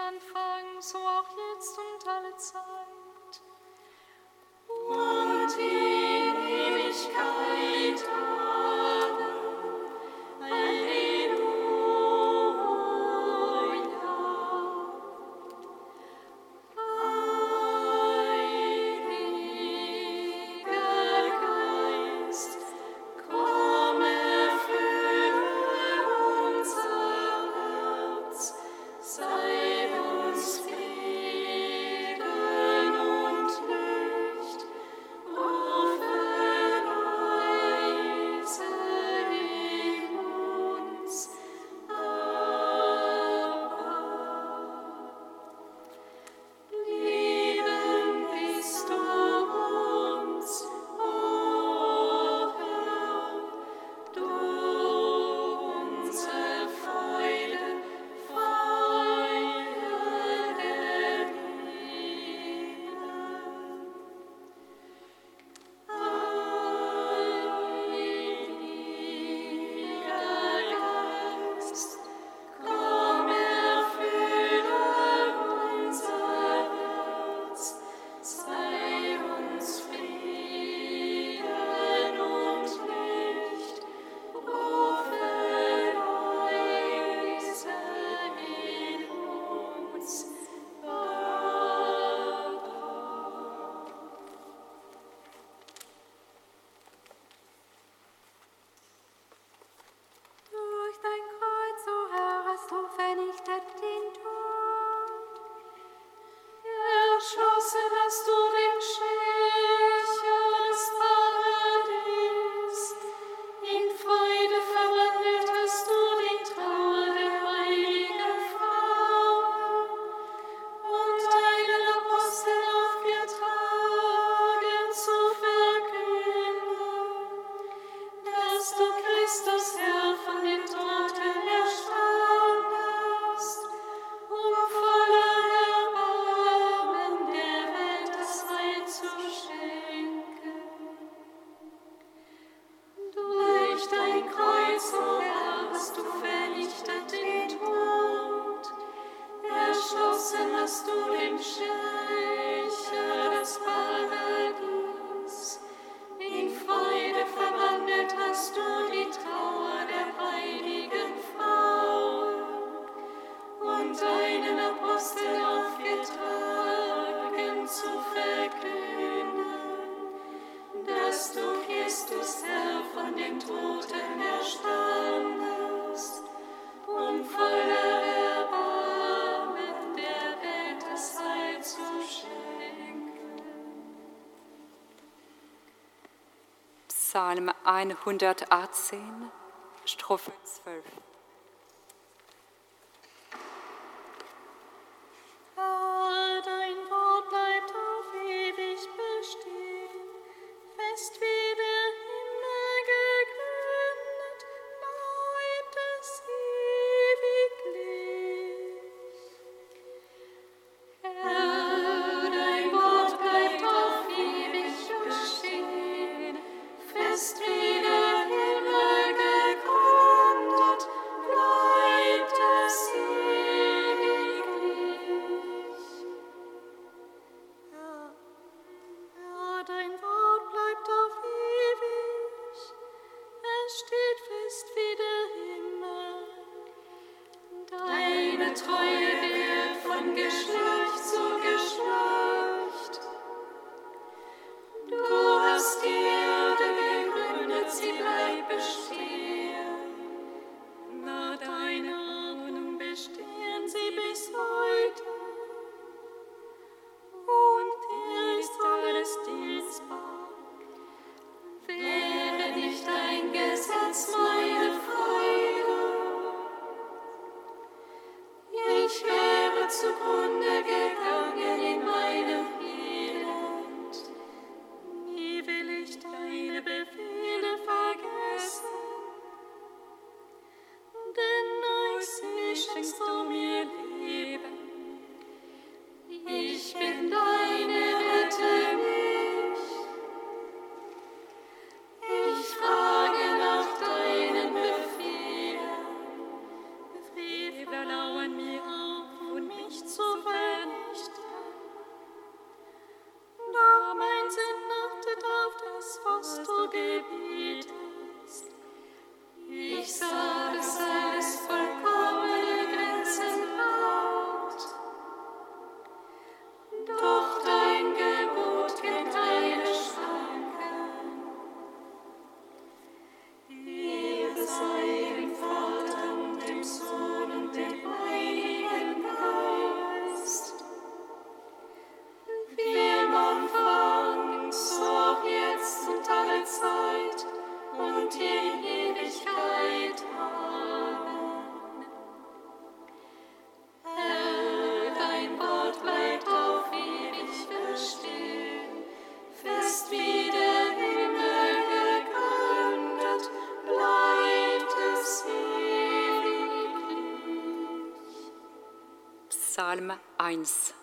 Anfang, so auch jetzt und alle Zeit. Psalm 118, Strophe 12. aleme aynısı.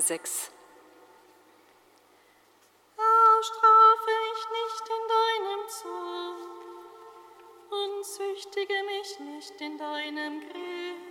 6. Da strafe ich nicht in deinem Zorn und züchtige mich nicht in deinem Grimm.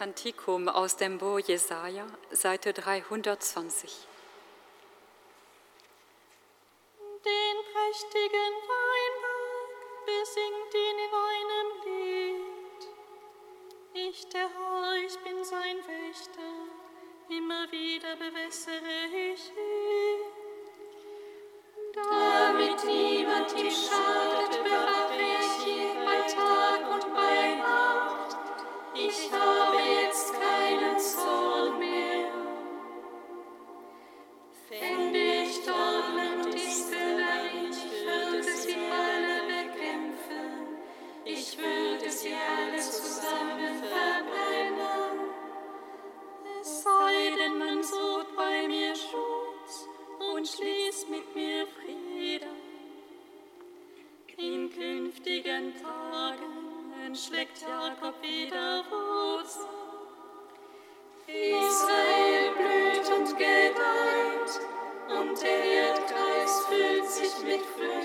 Kantikum aus dem Buch Jesaja, Seite 320. Den prächtigen Weinberg besingt ihn in einem Lied. Ich, der Herr, ich bin sein Wächter, immer wieder bewässere Tagen schlägt Jakob wieder Wurzel. Israel blüht und gedeiht und der Erdkreis füllt sich mit Früchten.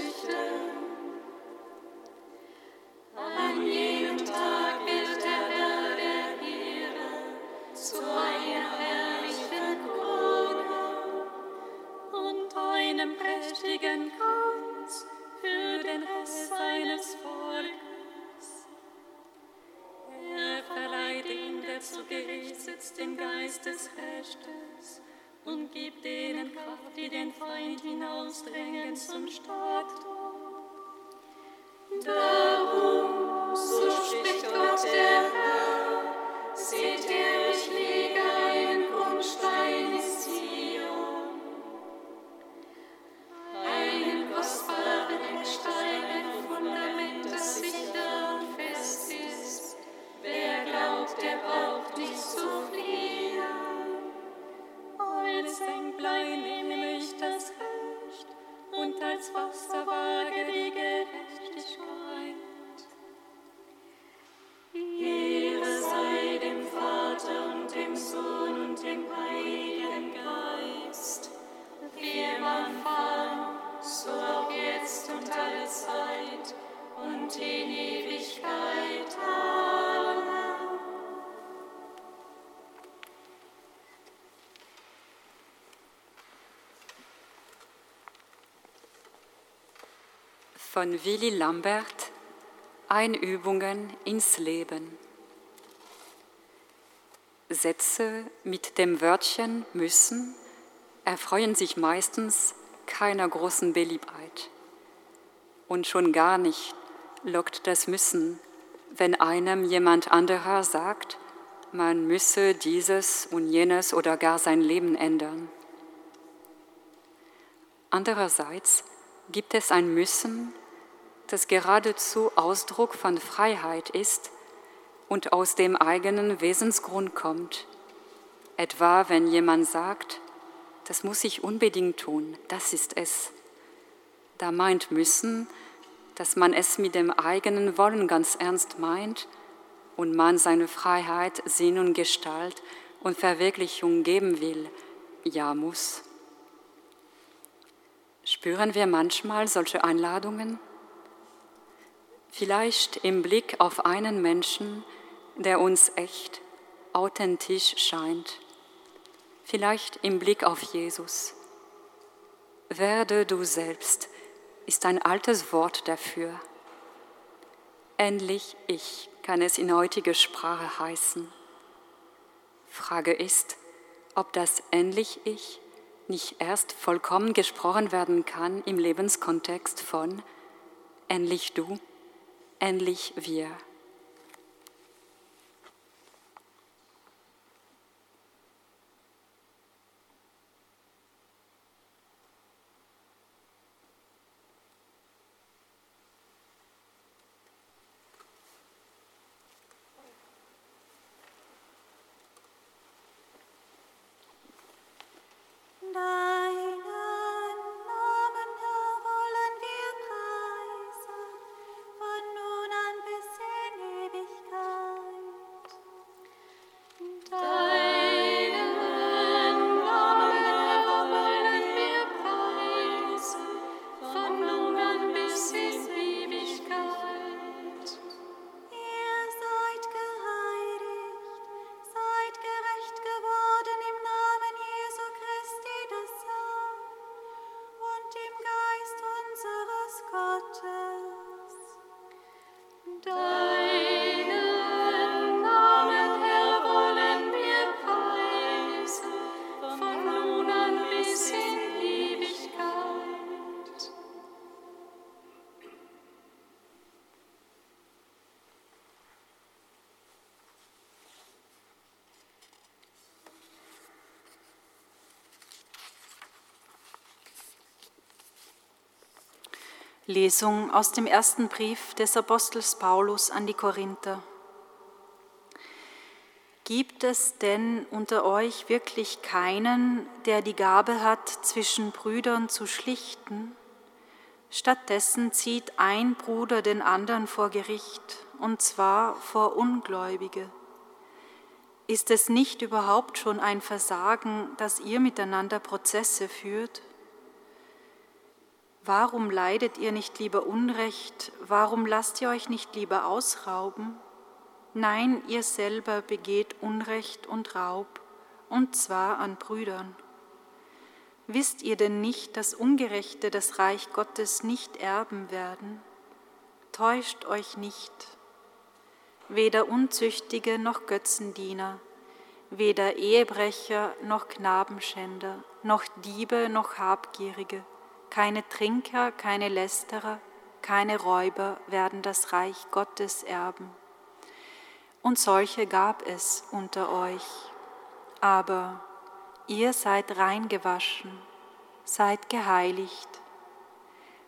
Und gibt denen Kraft, die den Feind hinausdrängen zum Starttor. Darum, so spricht Gott der Herr, seht her, jetzt und alle Zeit und in Ewigkeit. Amen. Von Willy Lambert Einübungen ins Leben. Sätze mit dem Wörtchen müssen erfreuen sich meistens keiner großen Beliebtheit. Und schon gar nicht lockt das Müssen, wenn einem jemand anderer sagt, man müsse dieses und jenes oder gar sein Leben ändern. Andererseits gibt es ein Müssen, das geradezu Ausdruck von Freiheit ist und aus dem eigenen Wesensgrund kommt. Etwa wenn jemand sagt, das muss ich unbedingt tun, das ist es. Da meint müssen, dass man es mit dem eigenen Wollen ganz ernst meint und man seine Freiheit, Sinn und Gestalt und Verwirklichung geben will, ja muss. Spüren wir manchmal solche Einladungen? Vielleicht im Blick auf einen Menschen, der uns echt, authentisch scheint. Vielleicht im Blick auf Jesus. Werde du selbst ist ein altes Wort dafür. Endlich ich kann es in heutiger Sprache heißen. Frage ist, ob das endlich ich nicht erst vollkommen gesprochen werden kann im Lebenskontext von endlich du, endlich wir. Lesung aus dem ersten Brief des Apostels Paulus an die Korinther. Gibt es denn unter euch wirklich keinen, der die Gabe hat, zwischen Brüdern zu schlichten? Stattdessen zieht ein Bruder den anderen vor Gericht, und zwar vor Ungläubige. Ist es nicht überhaupt schon ein Versagen, dass ihr miteinander Prozesse führt? Warum leidet ihr nicht lieber Unrecht? Warum lasst ihr euch nicht lieber ausrauben? Nein, ihr selber begeht Unrecht und Raub, und zwar an Brüdern. Wisst ihr denn nicht, dass Ungerechte das Reich Gottes nicht erben werden? Täuscht euch nicht. Weder Unzüchtige noch Götzendiener, weder Ehebrecher noch Knabenschänder, noch Diebe noch Habgierige keine Trinker, keine Lästerer, keine Räuber werden das Reich Gottes erben. Und solche gab es unter euch. Aber ihr seid reingewaschen, seid geheiligt,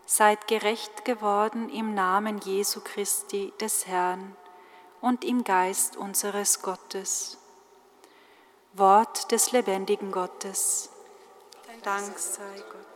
seid gerecht geworden im Namen Jesu Christi des Herrn und im Geist unseres Gottes. Wort des lebendigen Gottes. Dank sei Gott.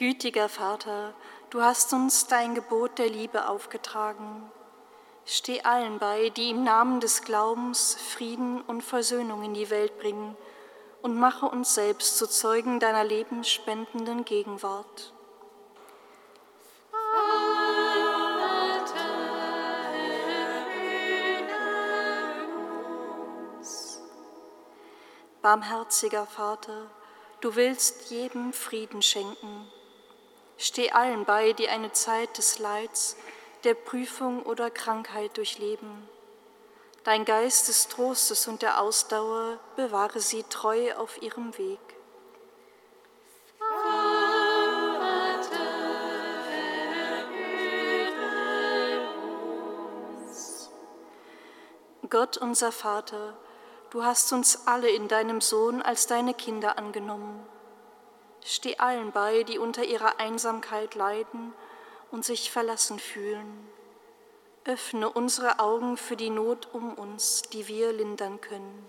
Gütiger Vater, du hast uns dein Gebot der Liebe aufgetragen. Steh allen bei, die im Namen des Glaubens Frieden und Versöhnung in die Welt bringen und mache uns selbst zu Zeugen deiner lebensspendenden Gegenwart. Barmherziger Vater, du willst jedem Frieden schenken Steh allen bei, die eine Zeit des Leids, der Prüfung oder Krankheit durchleben. Dein Geist des Trostes und der Ausdauer bewahre sie treu auf ihrem Weg. Gott unser Vater, du hast uns alle in deinem Sohn als deine Kinder angenommen. Steh allen bei, die unter ihrer Einsamkeit leiden und sich verlassen fühlen. Öffne unsere Augen für die Not um uns, die wir lindern können.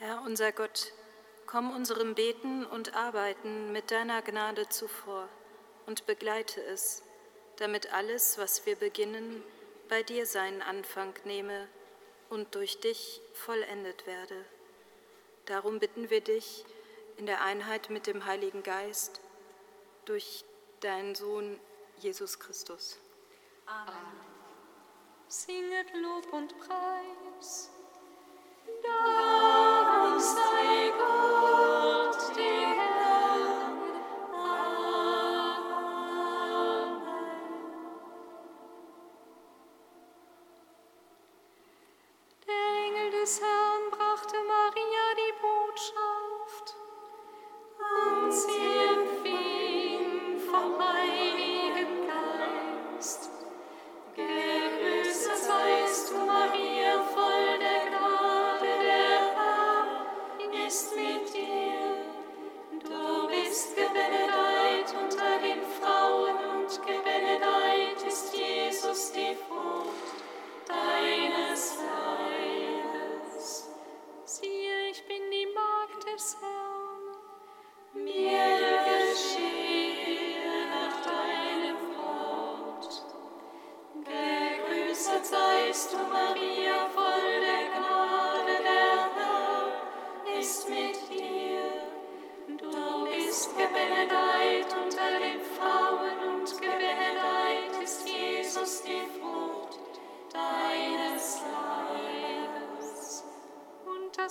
Herr unser Gott, komm unserem Beten und Arbeiten mit deiner Gnade zuvor und begleite es, damit alles, was wir beginnen, bei dir seinen Anfang nehme und durch dich vollendet werde. Darum bitten wir dich in der Einheit mit dem Heiligen Geist durch deinen Sohn Jesus Christus. Amen. Singet Lob und Preis. Dank brachte Maria die Botschaft. Und sie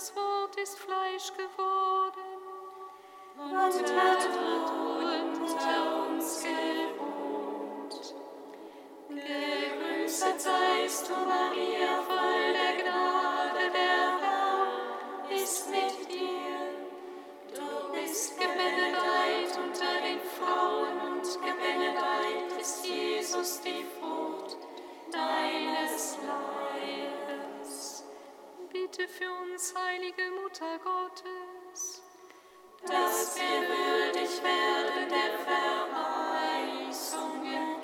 das Wort ist Fleisch geworden und hat unter uns gewohnt. Gegrüßet seist du, Maria, voll der Gnade, der Herr ist mit dir. Du bist gebenedeit unter den Frauen und gebenedeit ist Jesus, die Frucht deines Leibes bitte für uns, heilige Mutter Gottes, dass wir würdig werden der Verheißungen.